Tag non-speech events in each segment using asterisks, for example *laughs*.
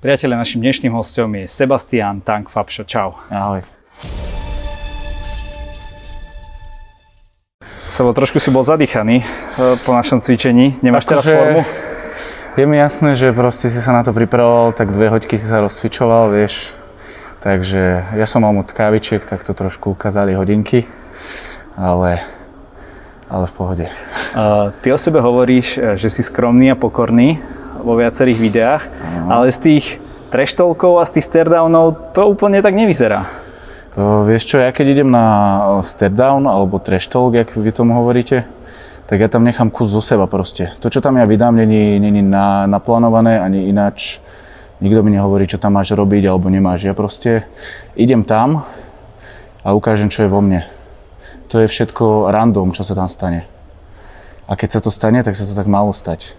Priatelia, našim dnešným hostom je Sebastian Tank Fabšo. Čau. Ahoj. Sebo, trošku si bol zadýchaný e, po našom cvičení. Nemáš Akože- teraz formu? Je mi jasné, že proste si sa na to pripravoval, tak dve hoďky si sa rozcvičoval, vieš. Takže ja som mal moc kávičiek, tak to trošku ukázali hodinky, ale, ale v pohode. Uh, ty o sebe hovoríš, e, že si skromný a pokorný vo viacerých videách, ale z tých treštolkov a z tých stairdownov to úplne tak nevyzerá. O, vieš čo, ja keď idem na o, step down alebo trash talk, jak vy tomu hovoríte, tak ja tam nechám kus zo seba proste. To, čo tam ja vydám, není, není na, naplánované ani ináč. Nikto mi nehovorí, čo tam máš robiť alebo nemáš. Ja proste idem tam a ukážem, čo je vo mne. To je všetko random, čo sa tam stane. A keď sa to stane, tak sa to tak malo stať.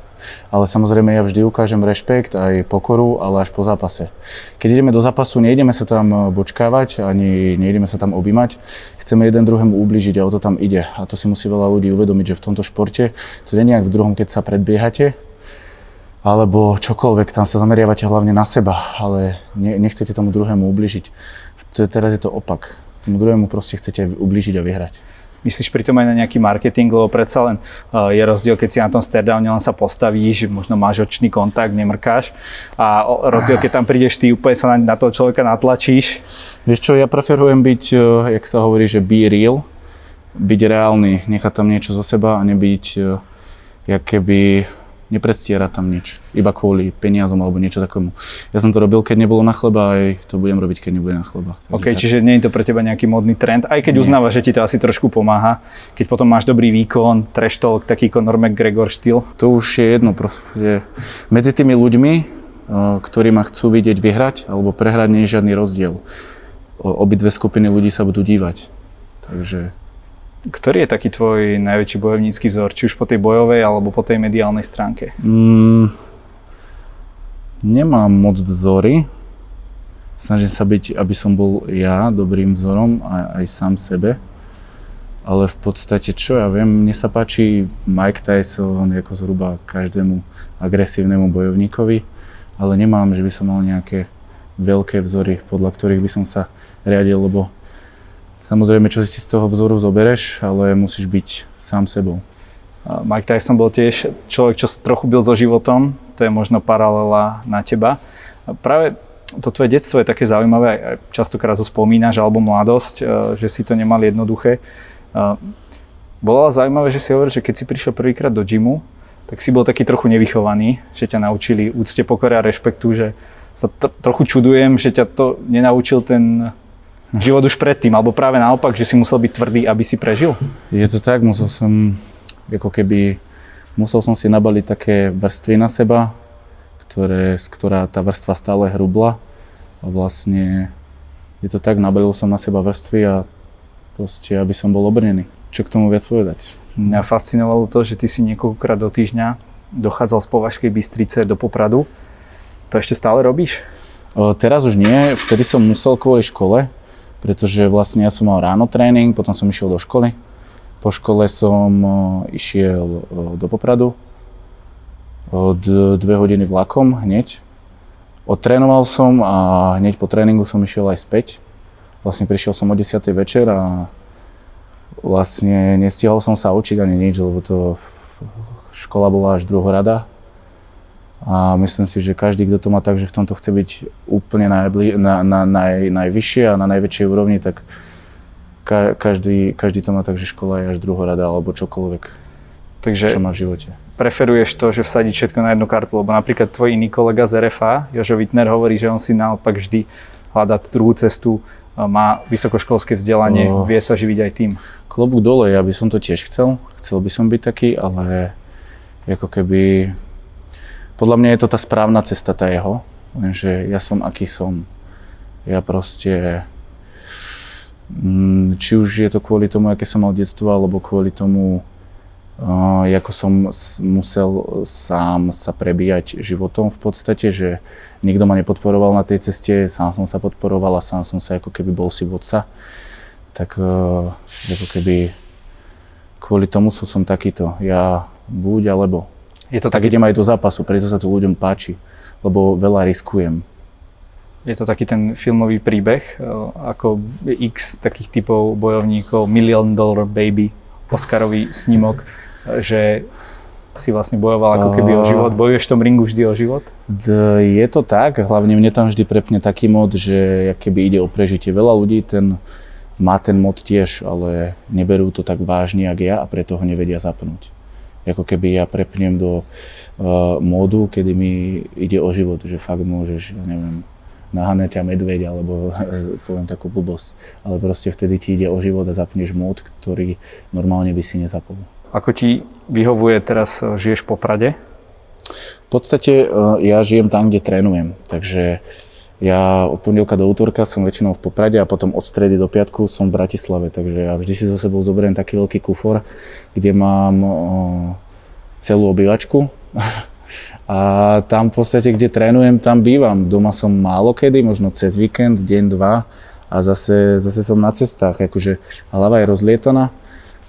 Ale samozrejme ja vždy ukážem rešpekt aj pokoru, ale až po zápase. Keď ideme do zápasu, nejdeme sa tam e, bočkávať, ani nejdeme sa tam objímať. Chceme jeden druhému ubližiť a o to tam ide. A to si musí veľa ľudí uvedomiť, že v tomto športe to nie je v druhom, keď sa predbiehate, alebo čokoľvek, tam sa zameriavate hlavne na seba, ale ne, nechcete tomu druhému ubližiť. Teraz je to opak. Tomu druhému proste chcete ubližiť a vyhrať. Myslíš pritom aj na nejaký marketing, lebo predsa len uh, je rozdiel, keď si na tom stairdowne len sa postavíš, možno máš očný kontakt, nemrkáš a rozdiel, keď tam prídeš, ty úplne sa na, na toho človeka natlačíš. Vieš čo, ja preferujem byť, eh, jak sa hovorí, že be real, byť reálny, nechať tam niečo zo seba a nebyť, eh, jak keby nepredstierať tam nič, iba kvôli peniazom alebo niečo takému. Ja som to robil, keď nebolo na chleba, aj to budem robiť, keď nebude na chleba. Takže OK, tak. čiže nie je to pre teba nejaký modný trend, aj keď uznávaš, že ti to asi trošku pomáha, keď potom máš dobrý výkon, trash talk, taký Conor McGregor štýl. To už je jedno, proste. Medzi tými ľuďmi, eh, ktorí ma chcú vidieť vyhrať alebo prehrať, nie je žiadny rozdiel. Obidve skupiny ľudí sa budú dívať. Takže Ktorý je taký tvoj najväčší bojovnícky vzor, či už po tej bojovej alebo po tej mediálnej stránke? Mm, nemám moc vzory. Snažím sa byť, aby som bol ja dobrým vzorom aj, aj sám sebe. Ale v podstate, čo ja viem, mne sa páči Mike Tyson ako zhruba každému agresívnemu bojovníkovi, ale nemám, že by som mal nejaké veľké vzory, podľa ktorých by som sa riadil, lebo samozrejme, čo si z toho vzoru zobereš, ale musíš byť sám sebou. Mike Tyson bol tiež človek, čo trochu bil so životom, to je možno paralela na teba. Práve to tvoje detstvo je také zaujímavé, častokrát to spomínaš, alebo mladosť, uh, že si to nemal jednoduché. Uh, Bolo ale zaujímavé, že si hovoril, že keď si prišiel prvýkrát do gymu, tak si bol taký trochu nevychovaný, že ťa naučili úcte, pokore a rešpektu, že sa tr- trochu čudujem, že ťa to nenaučil ten život už predtým, alebo práve naopak, že si musel byť tvrdý, aby si prežil. Je to tak, musel som, ako keby, musel som si nabaliť také vrstvy na seba, ktoré, z ktorá tá vrstva stále hrubla. A vlastne je to tak, nabalil som na seba vrstvy a proste, aby som bol obrnený. Čo k tomu viac povedať? Mňa fascinovalo to, že ty si niekoľkokrát do týždňa dochádzal z Považskej Bystrice do Popradu. To ešte stále robíš? O, teraz už nie, vtedy som musel kvôli škole, pretože vlastne ja som mal ráno tréning, potom som išiel do školy. Po škole som o, išiel o, do Popradu, dve hodiny vlakom hneď. Odtrénoval som a hneď po tréningu som išiel aj späť. Vlastne prišiel som o 10. večer a vlastne nestihol som sa učiť ani nič, lebo to škola bola až druhorada. A myslím si, že každý, kto to má tak, že v tomto chce byť úplne najbli- na, na, naj, najvyššie a na najväčšej úrovni, tak ka, každý, každý to má tak, že škola je až druhorada alebo čokoľvek, Takže čo má v živote. preferuješ to, že vsadiť všetko na jednu kartu, lebo napríklad tvoj iný kolega z RFA, Jožo Wittner, hovorí, že on si naopak vždy hľadá druhú cestu, má vysokoškolské vzdelanie, Oh. vie sa živiť aj tým. Klobúk dole, ja by som to tiež chcel, chcel by som byť taký, ale ako keby, podľa mňa je to tá správna cesta, tá jeho, lenže ja som aký som. Ja proste, mm, či už je to kvôli tomu, aké som mal detstvo, alebo kvôli tomu, uh, ako som musel sám sa prebíjať životom v podstate, že nikto ma nepodporoval na tej ceste, sám som sa podporoval a sám som sa ako keby bol si vodca tak uh, ako keby kvôli tomu sú som takýto. Ja buď alebo. Je to Tak idem aj do zápasu, preto sa to ľuďom páči, lebo veľa riskujem. je to taký ten filmový príbeh, e, ako x takých typov bojovníkov, Million Dollar Baby, Oscarový snímok, e, že si vlastne bojoval ako keby o život. Bojuješ v tom ringu vždy o život? Je to tak, hlavne mne tam vždy prepne taký mod, že keby ide o prežitie. Veľa ľudí ten, má ten mod tiež, ale neberú to tak vážne, jak ja a preto ho nevedia zapnúť. Ako keby ja prepnem do uh, módu, kedy mi ide o život, že fakt môžeš, ja neviem, naháňa ťa medveď, alebo *laughs* poviem takú blbosť. Ale proste vtedy ti ide o život a zapneš mód, ktorý normálne by si nezapol. Ako ti vyhovuje teraz, eh, žiješ po Prade? V podstate eh, ja žijem tam, kde trénujem, takže ja od pondelka do útorka som väčšinou v Poprade a potom od stredy do piatku som v Bratislave, takže ja vždy si so sebou zoberiem taký veľký kufor, kde mám eh, celú obývačku *laughs* A tam v podstate, kde trénujem, tam bývam. Doma som málo kedy, možno cez víkend, deň, dva a zase, zase som na cestách. Akože hlava je rozlietaná,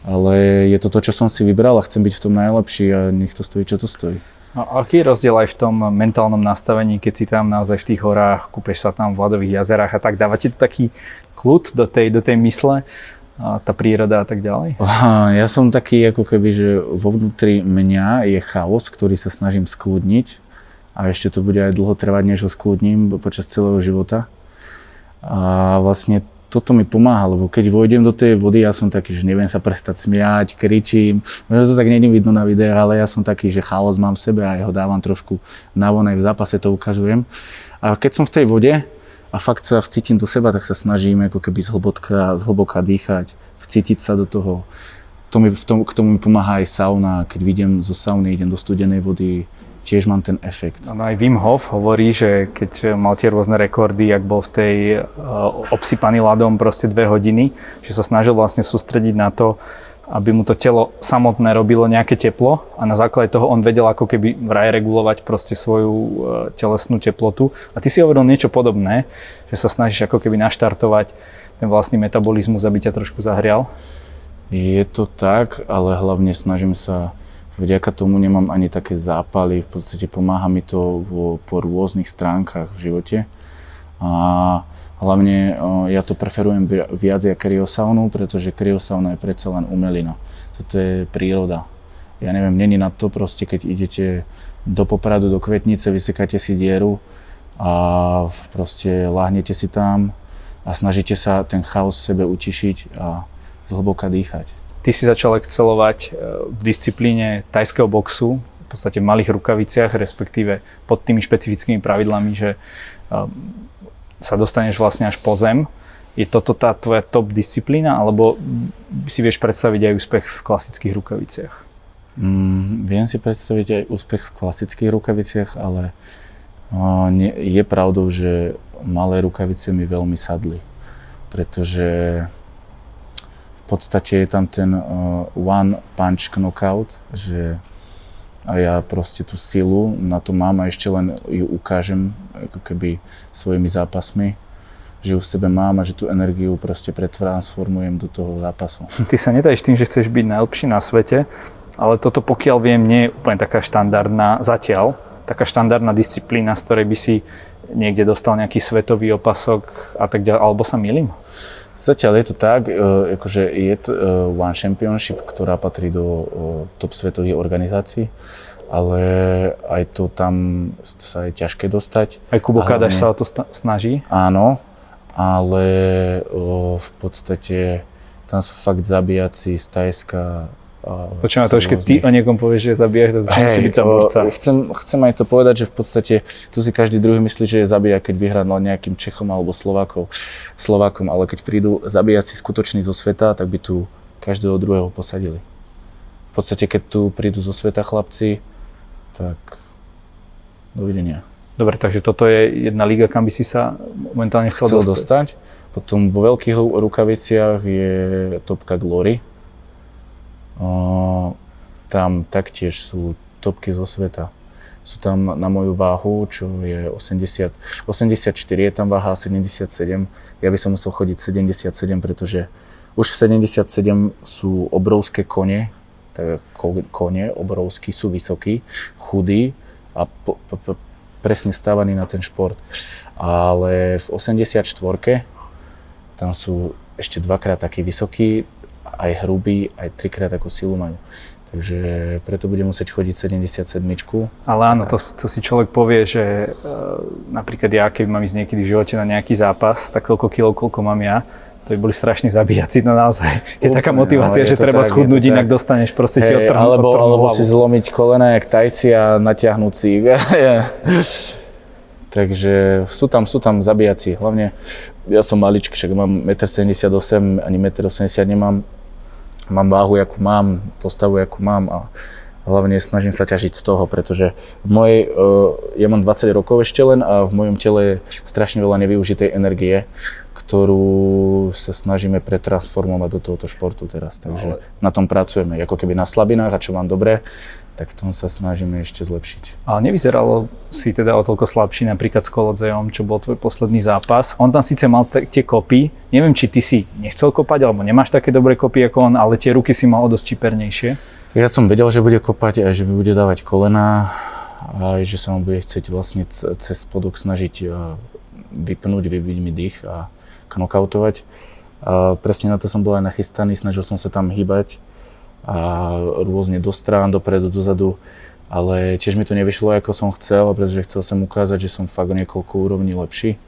ale je to to, čo som si vybral a chcem byť v tom najlepší a nech to stojí, čo to stojí. A aký je rozdiel aj v tom mentálnom nastavení, keď si tam naozaj v tých horách, kúpeš sa tam v ľadových jazerách a tak, dáva ti to taký kľud do tej, do tej mysle, a tá príroda a tak ďalej? Ja som taký ako keby, že vo vnútri mňa je chaos, ktorý sa snažím skľudniť a ešte to bude aj dlho trvať, než ho skľudním počas celého života. A vlastne toto mi pomáha, lebo keď vojdem do tej vody, ja som taký, že neviem sa prestať smiať, kričím. Možno to tak není vidno na videu, ale ja som taký, že chaos mám v sebe a jeho dávam trošku navon aj v zápase to ukazujem. A keď som v tej vode, a fakt sa vcítim do seba, tak sa snažím ako keby zhlboka, zhlboka dýchať, vcítiť sa do toho. To mi, v tom, k tomu mi pomáha aj sauna, keď vidím zo sauny, idem do studenej vody, tiež mám ten efekt. No aj Wim Hof hovorí, že keď mal tie rôzne rekordy, ak bol v tej uh, obsypaný ľadom proste dve hodiny, že sa snažil vlastne sústrediť na to, aby mu to telo samotné robilo nejaké teplo a na základe toho on vedel ako keby vraj regulovať proste svoju e, telesnú teplotu. A ty si hovoril niečo podobné, že sa snažíš ako keby naštartovať ten vlastný metabolizmus, aby ťa trošku zahrial? Je to tak, ale hlavne snažím sa, vďaka tomu nemám ani také zápaly, v podstate pomáha mi to vo, po rôznych stránkach v živote. A Hlavne ja to preferujem viac ako kryosaunu, pretože kryosauna je predsa len umelina. Toto je príroda. Ja neviem, není na to proste, keď idete do Popradu, do Kvetnice, vysekáte si dieru a proste láhnete si tam a snažíte sa ten chaos sebe utišiť a zhlboka dýchať. Ty si začal excelovať e, v disciplíne tajského boxu, v podstate v malých rukaviciach, respektíve pod tými špecifickými pravidlami, že e, sa dostaneš vlastne až po zem. Je toto tá tvoja top disciplína, alebo si vieš predstaviť aj úspech v klasických rukaviciach? Mm, viem si predstaviť aj úspech v klasických rukaviciach, ale uh, nie, je pravdou, že malé rukavice mi veľmi sadli, pretože podstate je tam ten uh, one punch knockout, že a ja proste tú silu na to mám a ešte len ju ukážem ako keby svojimi zápasmi, že ju v sebe mám a že tú energiu proste pretransformujem do toho zápasu. *laughs* Ty sa nedajíš tým, že chceš byť najlepší na svete, ale toto pokiaľ viem, nie je úplne taká štandardná zatiaľ, taká štandardná disciplína, z ktorej by si niekde dostal nejaký svetový opasok a tak ďalej, alebo sa milím? Zatiaľ je to tak, e, akože je to e, One Championship, ktorá patrí do e, top svetových organizácií, ale aj to tam sa je ťažké dostať. Aj Kubo Kadaš sa o to snaží? Áno, ale v podstate tam sú fakt zabíjaci z Tajska, Počujem to už keď ty o niekom povieš, že zabíja, to hey, musí byť samovca. Chcem, chcem aj to povedať, že v podstate tu si každý druhý myslí, že je zabíja, keď vyhrá nejakým Čechom alebo Slovákom, Slovákom, ale keď prídu zabíjaci skutoční zo sveta, tak by tu každého druhého posadili. V podstate, keď tu prídu zo sveta chlapci, tak dovidenia. Dobre, takže toto je jedna liga, kam by si sa momentálne chcel, chcel dostať. dostať. Potom vo veľkých rukaviciach je topka Glory, tam taktiež sú topky zo sveta. Sú tam na moju váhu, čo je 80, 84 je tam váha, 77. Ja by som musel chodiť 77, pretože už v 77 sú obrovské kone, tak kone obrovskí, sú vysokí, chudí a po, po, po, presne stávaný na ten šport. Ale v 84 tam sú ešte dvakrát taký vysoký, aj hrubý, aj trikrát takú silu majú. Takže preto bude musieť chodiť 77. Ale áno, to, to si človek povie, že uh, napríklad ja, keď mám ísť niekedy v živote na nejaký zápas, tak toľko kilo, koľko mám ja, to by boli strašní zabíjaci, no naozaj. Je Úplne, taká motivácia, no, že treba tak, schudnúť, inak tak. dostaneš proste hey, ti odtrhnú, alebo, alebo si zlomiť kolena jak tajci a natiahnuť si *laughs* Takže sú tam, sú tam zabíjaci. Hlavne ja som maličký, však mám 1,78 m, ani 1,80 m nemám. Mám váhu, akú mám, postavu, akú mám a hlavne snažím sa ťažiť z toho, pretože v mojej, uh, ja mám 20 rokov ešte len a v mojom tele je strašne veľa nevyužitej energie, ktorú sa snažíme pretransformovať do tohoto športu teraz. Takže no, ale... na tom pracujeme, ako keby na slabinách a čo mám dobre, tak v tom sa snažíme ešte zlepšiť. Ale nevyzeralo si teda o toľko slabší napríklad s Kolodzejom, čo bol tvoj posledný zápas. On tam síce mal t- tie kopy, neviem, či ty si nechcel kopať, alebo nemáš také dobré kopy ako on, ale tie ruky si mal o dosť čipernejšie. Ja som vedel, že bude kopať a že mi bude dávať kolena a že sa mu bude chcieť vlastne cez spodok snažiť vypnúť, vybiť mi dých a knockoutovať. A presne na to som bol aj nachystaný, snažil som sa tam hýbať a rôzne do strán, dopredu, dozadu, ale tiež mi to nevyšlo ako som chcel, pretože chcel som ukázať, že som fakt niekoľko úrovní lepší.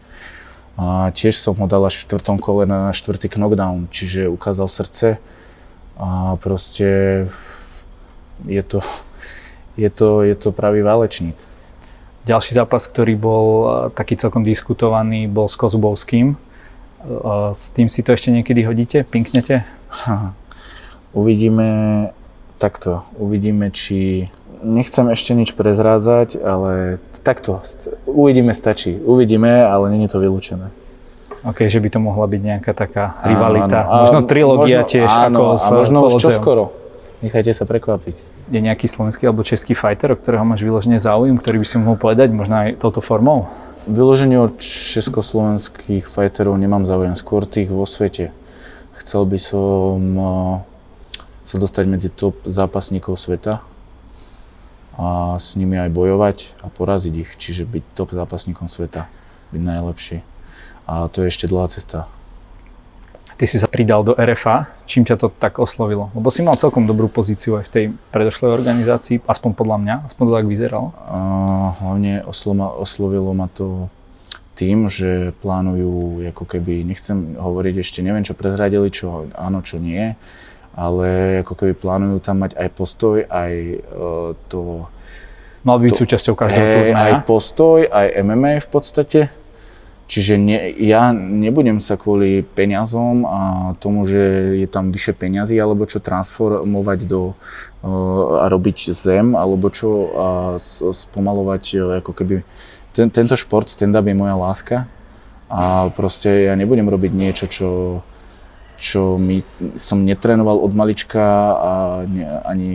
A tiež som ho dal až v štvrtom kole na štvrtý knockdown, čiže ukázal srdce a proste je to, je to, je to pravý válečník. Ďalší zápas, ktorý bol taký celkom diskutovaný, bol s Kozubovským. S tým si to ešte niekedy hodíte, pinknete? *laughs* Uvidíme takto, uvidíme, či... Nechcem ešte nič prezrádzať, ale takto, uvidíme stačí. Uvidíme, ale je to vylúčené. OK, že by to mohla byť nejaká taká rivalita. Áno, áno. Možno trilógia možno, tiež áno, ako s možno už čoskoro. Nechajte sa prekvapiť. Je nejaký slovenský alebo český fighter, o ktorého máš vyložené záujem, ktorý by si mohol povedať, možno aj touto formou? Vyloženie od československých fighterov nemám záujem, skôr tých vo svete. Chcel by som sa dostať medzi top zápasníkov sveta a s nimi aj bojovať a poraziť ich, čiže byť top zápasníkom sveta, byť najlepší. A to je ešte dlhá cesta. Ty si sa pridal do RFA, čím ťa to tak oslovilo? Lebo si mal celkom dobrú pozíciu aj v tej predošlej organizácii, aspoň podľa mňa, aspoň to tak vyzeralo. A hlavne oslovilo ma to tým, že plánujú, ako keby, nechcem hovoriť ešte, neviem čo prezradili, čo áno, čo nie, ale ako keby plánujú tam mať aj postoj, aj uh, to... Mal byť to, súčasťou každého turnaja? Aj postoj, aj MMA v podstate. Čiže ne, ja nebudem sa kvôli peniazom a tomu, že je tam vyše peňazí, alebo čo transformovať do uh, a robiť zem, alebo čo a spomalovať uh, ako keby... Ten, tento šport stand-up je moja láska a proste ja nebudem robiť niečo, čo čo mi, som netrénoval od malička a ne, ani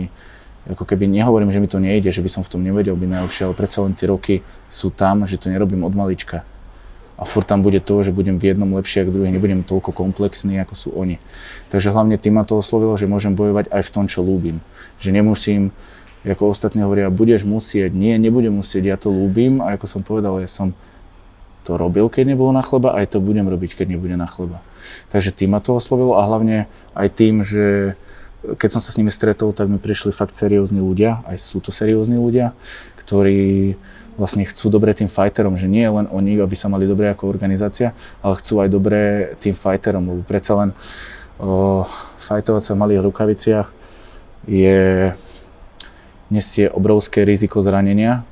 ako keby nehovorím, že mi to nejde, že by som v tom nevedel byť najlepšie, ale predsa len tie roky sú tam, že to nerobím od malička. A furt tam bude to, že budem v jednom lepšie ako druhý, nebudem toľko komplexný, ako sú oni. Takže hlavne tým ma to oslovilo, že môžem bojovať aj v tom, čo ľúbim. Že nemusím, ako ostatní hovoria, budeš musieť. Nie, nebudem musieť, ja to ľúbim a ako som povedal, ja som to robil, keď nebolo na chleba, aj to budem robiť, keď nebude na chleba. Takže tým ma to oslovilo a hlavne aj tým, že keď som sa s nimi stretol, tak mi prišli fakt seriózni ľudia, aj sú to seriózni ľudia, ktorí vlastne chcú dobre tým fighterom, že nie len oni, aby sa mali dobre ako organizácia, ale chcú aj dobre tým fighterom, lebo predsa len o, fightovať sa v malých rukaviciach je, nesie obrovské riziko zranenia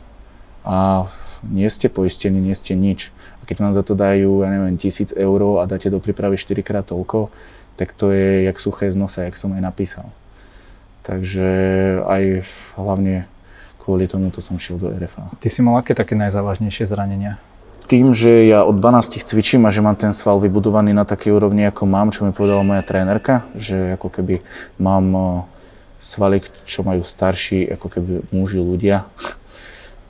a nie ste poistení, nie ste nič keď vám za to dajú, ja neviem, tisíc eur a dáte do prípravy 4 krát toľko, tak to je jak suché z nosa, jak som aj napísal. Takže aj hlavne kvôli tomu to som šiel do RFA. Ty si mal aké také najzávažnejšie zranenia? Tým, že ja od 12 cvičím a že mám ten sval vybudovaný na takej úrovni, ako mám, čo mi povedala moja trénerka, že ako keby mám svaly, čo majú starší, ako keby muži, ľudia,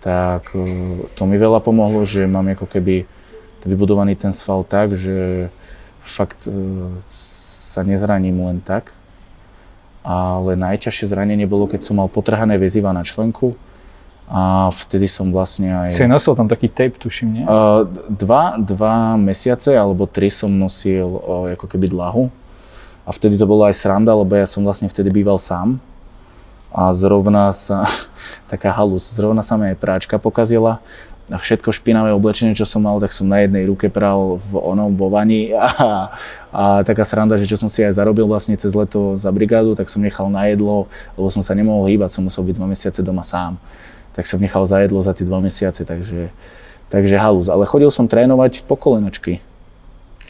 tak to mi veľa pomohlo, že mám ako keby vybudovaný ten sval tak, že fakt e, sa nezraním len tak. Ale najťažšie zranenie bolo, keď som mal potrhané väziva na členku A vtedy som vlastne aj... Si nosil tam taký tape, tuším, nie? Uh, dva, dva mesiace alebo tri som nosil uh, ako keby dlahu. A vtedy to bolo aj sranda, lebo ja som vlastne vtedy býval sám. A zrovna sa, *laughs* taká halus, zrovna sa mi aj práčka pokazila a všetko špinavé oblečenie, čo som mal, tak som na jednej ruke pral v onom, vo vani *laughs* a, a taká sranda, že čo som si aj zarobil vlastne cez leto za brigádu, tak som nechal na jedlo, lebo som sa nemohol hýbať, som musel byť dva mesiace doma sám. Tak som nechal za jedlo za tie dva mesiace, takže, takže halus. Ale chodil som trénovať po kolenačky,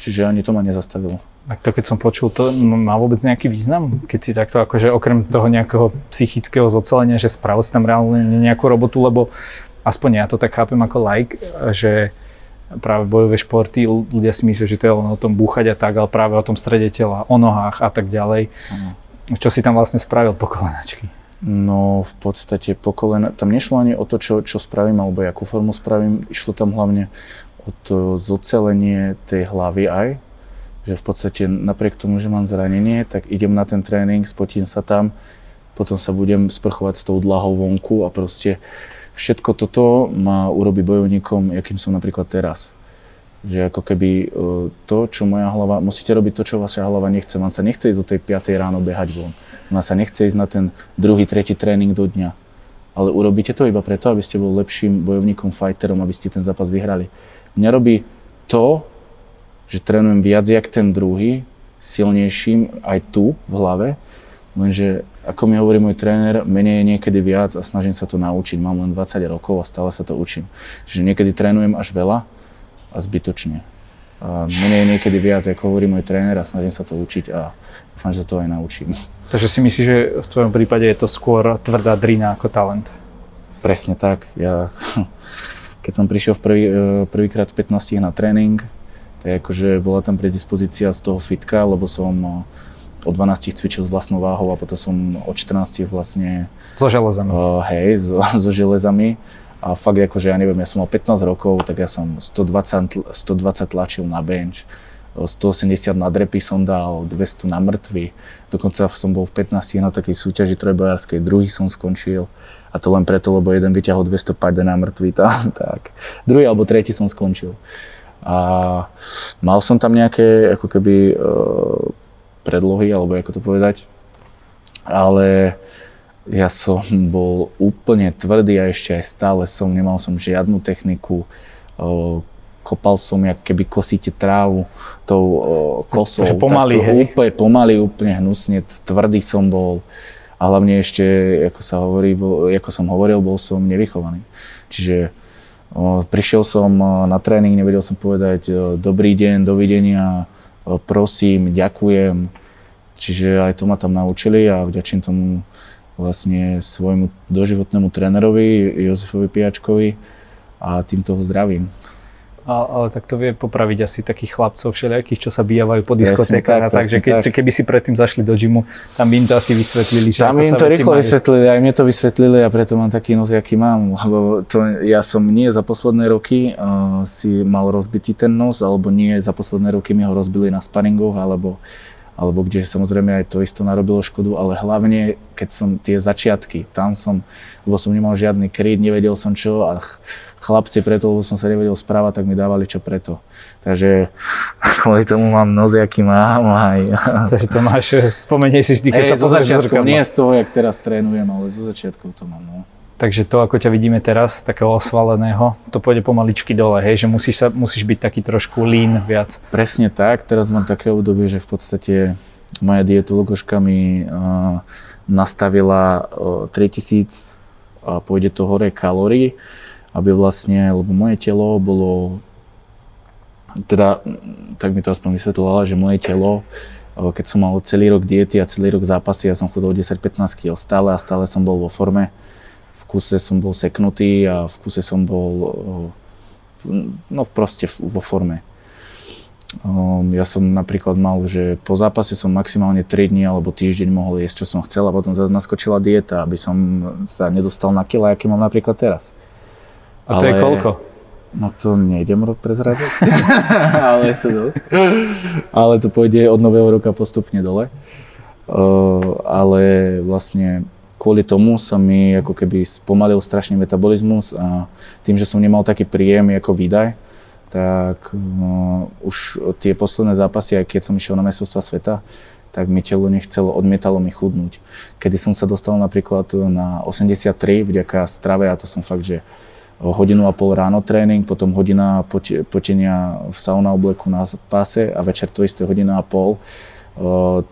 čiže ani to ma nezastavilo. Tak to keď som počul, to má vôbec nejaký význam? Keď si takto akože okrem toho nejakého psychického zocelenia, že spravil si tam reálne nejakú robotu, lebo aspoň ja to tak chápem ako like, že práve bojové športy, ľudia si myslia, že to je len o tom búchať a tak, ale práve o tom strede tela, o nohách a tak ďalej. Ano. Čo si tam vlastne spravil po kolenačky? No v podstate po kolena, tam nešlo ani o to, čo, čo spravím alebo akú formu spravím, išlo tam hlavne o to zocelenie tej hlavy aj, že v podstate napriek tomu, že mám zranenie, tak idem na ten tréning, spotím sa tam, potom sa budem sprchovať s tou dlahou vonku a proste všetko toto ma urobí bojovníkom, akým som napríklad teraz. Že ako keby e, to, čo moja hlava, musíte robiť to, čo vaša hlava nechce. Vám sa nechce ísť do tej 5. ráno behať von. Vám sa nechce ísť na ten druhý, tretí tréning do dňa. Ale urobíte to iba preto, aby ste bol lepším bojovníkom, fighterom, aby ste ten zápas vyhrali. Mňa robí to, že trénujem viac jak ten druhý, silnejším aj tu v hlave, lenže ako mi hovorí môj tréner, menej je niekedy viac a snažím sa to naučiť. Mám len 20 rokov a stále sa to učím. Čiže niekedy trénujem až veľa a zbytočne. A menej je niekedy viac, ako hovorí môj tréner a snažím sa to učiť a dúfam, že to aj naučím. Takže si myslíš, že v tvojom prípade je to skôr tvrdá drina ako talent? Presne tak. Ja, *laughs* keď som prišiel v prvý, e, prvýkrát v 15 na tréning, tak akože bola tam predispozícia z toho fitka, lebo som od 12 cvičil s vlastnou váhou a potom som od 14 vlastne... So železami. Uh, hej, so, *laughs* so železami. A fakt akože, ja neviem, ja som mal 15 rokov, tak ja som 120, 120 tlačil na bench, 180 na drepy som dal, 200 na mŕtvy. Dokonca som bol v 15 na takej súťaži trojbojárskej, druhý som skončil. A to len preto, lebo jeden vyťahol 200 pade na mŕtvy, *laughs* tak, tak. Druhý alebo tretí som skončil. A mal som tam nejaké ako keby uh, predlohy, alebo ako to povedať. Ale ja som bol úplne tvrdý a ešte aj stále som, nemal som žiadnu techniku. Kopal som, jak keby kosíte trávu tou kosou. Takže pomaly, hej? Úplne pomaly, úplne hnusne, tvrdý som bol. A hlavne ešte, ako, sa hovorí, ako som hovoril, bol som nevychovaný. Čiže prišiel som na tréning, nevedel som povedať dobrý deň, dovidenia, prosím, ďakujem. Čiže aj to ma tam naučili a vďačím tomu vlastne svojmu doživotnému trénerovi Jozefovi Piačkovi a týmto ho zdravím. Ale, ale tak to vie popraviť asi takých chlapcov všelijakých, čo sa bijavajú po diskotékach. Tak, takže ke, tak. keby si predtým zašli do gymu, tam by im to asi vysvetlili. Že tam im to rýchlo majú. vysvetlili, aj mne to vysvetlili a preto mám taký nos, aký mám. Lebo to, ja som nie za posledné roky uh, si mal rozbitý ten nos, alebo nie za posledné roky mi ho rozbili na sparingoch, alebo alebo kde samozrejme aj to isto narobilo škodu, ale hlavne keď som tie začiatky, tam som, lebo som nemal žiadny kryt, nevedel som čo a chlapci preto, lebo som sa nevedel správať, tak mi dávali čo preto. Takže *laughs* kvôli tomu mám nos, aký mám aj. *laughs* Takže to máš, spomenieš si vždy, keď Ej, sa pozrieš začiatku, Nie z toho, jak teraz trénujem, ale zo začiatku to mám. No. Takže to, ako ťa vidíme teraz, takého osvaleného, to pôjde pomaličky dole, hej, že musíš, sa, musíš byť taký trošku lean viac. Presne tak, teraz mám také obdobie, že v podstate moja dietologoška mi uh, nastavila uh, 3000 a pôjde to hore kalórií, aby vlastne, lebo moje telo bolo, teda, tak mi to aspoň vysvetlovala, že moje telo, keď som mal celý rok diety a celý rok zápasy, ja som chodil 10-15 kg stále a stále som bol vo forme, kuse som bol seknutý a v kuse som bol no proste vo forme. Ja som napríklad mal, že po zápase som maximálne 3 dní alebo týždeň mohol jesť, čo som chcel a potom zase naskočila dieta, aby som sa nedostal na kila, aký mám napríklad teraz. A to Ale... je koľko? No to nejdem rok prezradzať, *laughs* ale je to dosť. Ale to pôjde od nového roka postupne dole. Uh, ale vlastne kvôli tomu sa mi ako keby spomalil strašne metabolizmus a tým, že som nemal taký príjem ako výdaj, tak uh, už tie posledné zápasy, aj keď som išiel na mestrovstva sveta, tak mi telo nechcelo, odmietalo mi chudnúť. Kedy som sa dostal napríklad na 83 vďaka strave, a to som fakt, že hodinu a pol ráno tréning, potom hodina potenia v sauna obleku na páse a večer to isté hodina a pol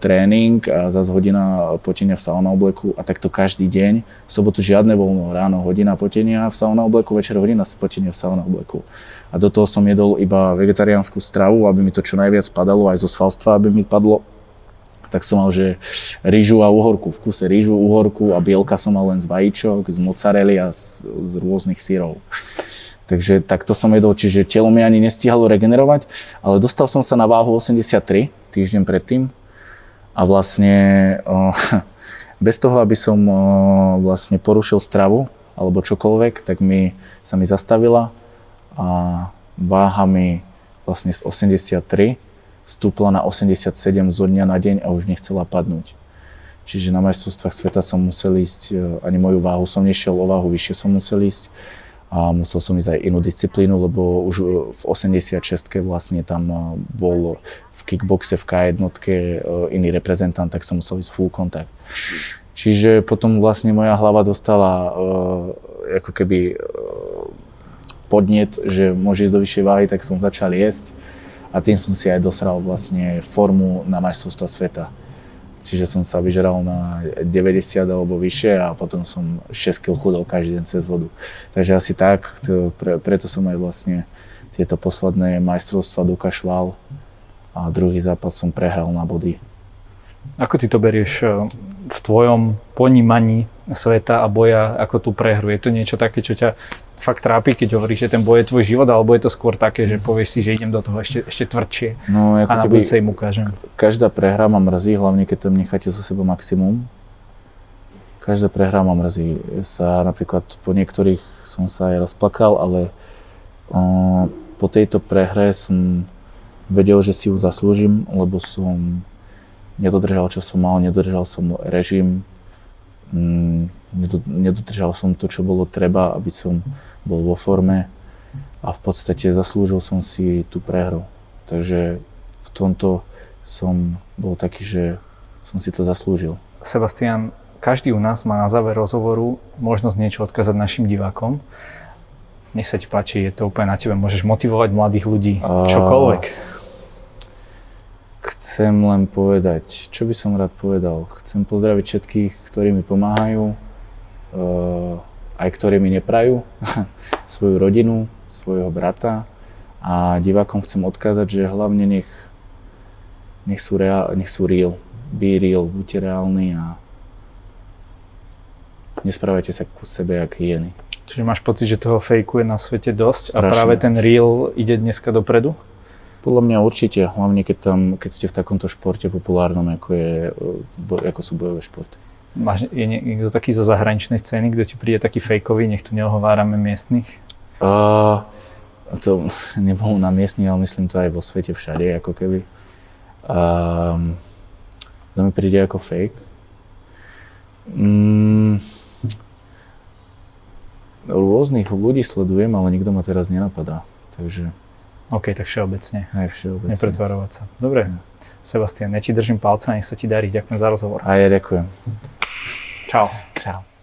tréning a zase hodina potenia v sauna obleku a takto každý deň. V sobotu žiadne voľno, ráno hodina potenia v sauna obleku, večer hodina potenia v sauna obleku. A do toho som jedol iba vegetariánsku stravu, aby mi to čo najviac padalo, aj zo svalstva, aby mi padlo tak som mal, že rýžu a uhorku, v kuse rýžu, uhorku a bielka som mal len z vajíčok, z mozzarelly a z, z rôznych syrov. Takže takto som jedol, čiže telo mi ani nestihalo regenerovať, ale dostal som sa na váhu 83 týždeň predtým a vlastne *laughs* bez toho, aby som vlastne porušil stravu alebo čokoľvek, tak mi sa mi zastavila a váha mi vlastne z 83 stúpla na 87 zo dňa na deň a už nechcela padnúť. Čiže na majstrovstvách sveta som musel ísť, e, ani moju váhu som nešiel, o váhu vyššie som musel ísť a musel som ísť aj inú disciplínu, lebo už e, v 86 vlastne tam e, bol v kickboxe v K1 iný reprezentant, tak som musel ísť full kontakt. Čiže potom vlastne moja hlava dostala ako keby podnet, že môže ísť do vyššej váhy, tak som začal jesť a tým som si aj dosral vlastne formu na majstrovstvo sveta. Čiže som sa vyžeral na 90 alebo vyššie a potom som 6 kg chudol každý deň cez vodu. Takže asi tak, to, pre, preto som aj vlastne tieto posledné majstrovstva dokašľal a druhý zápas som prehral na body. Ako ty to berieš eh, v tvojom ponímaní sveta a boja ako tú prehru? Je to niečo také, čo ťa fakt trápi, keď hovoríš, že ten boj je tvoj život, alebo je to skôr také, že povieš si, že idem do toho ešte, ešte tvrdšie no, ako a na budúce im ukážem. Každá prehra ma mrzí, hlavne keď tam necháte zo seba maximum. Každá prehra ma mrzí. Sa napríklad po niektorých som sa aj rozplakal, ale o, po tejto prehre som vedel, že si ju zaslúžim, lebo som nedodržal, čo som mal, nedodržal som režim, mm, nedodržal som to, čo bolo treba, aby som bol vo forme a v podstate zaslúžil som si tú prehru. Takže v tomto som bol taký, že som si to zaslúžil. Sebastian, každý u nás má na záver rozhovoru možnosť niečo odkázať našim divákom. Nech sa ti páči, je to úplne na tebe, môžeš motivovať mladých ľudí, čokoľvek. Chcem len povedať, čo by som rád povedal. Chcem pozdraviť všetkých, ktorí mi pomáhajú, aj ktorí mi neprajú, *laughs* svoju rodinu, svojho brata. A divákom chcem odkázať, že hlavne nech, nech, sú, reál, nech sú real. Be real, buďte reálni a nesprávajte sa ku sebe jak hyeny. Čiže máš pocit, že toho fejku je na svete dosť Strašne. a práve ten real ide dneska dopredu? Podľa mňa určite, hlavne keď, tam, keď ste v takomto športe populárnom, ako, je, eh, ako sú bojové športy. Máš, je niekto taký zo zahraničnej scény, kto ti príde taký fejkový, nech tu neohovárame miestnych? Uh, to *laughs* nebol na miestni, ale myslím to aj vo svete všade, ako keby. Um, to mi príde ako fake. Mm, rôznych ľudí sledujem, ale nikto ma teraz nenapadá. Takže... OK, tak všeobecne. Aj všeobecne. Nepretvarovať sa. Dobre. Ja. Sebastian, ja ti držím palca, nech sa ti darí. Ďakujem za rozhovor. A ja ďakujem. Čau. Čau.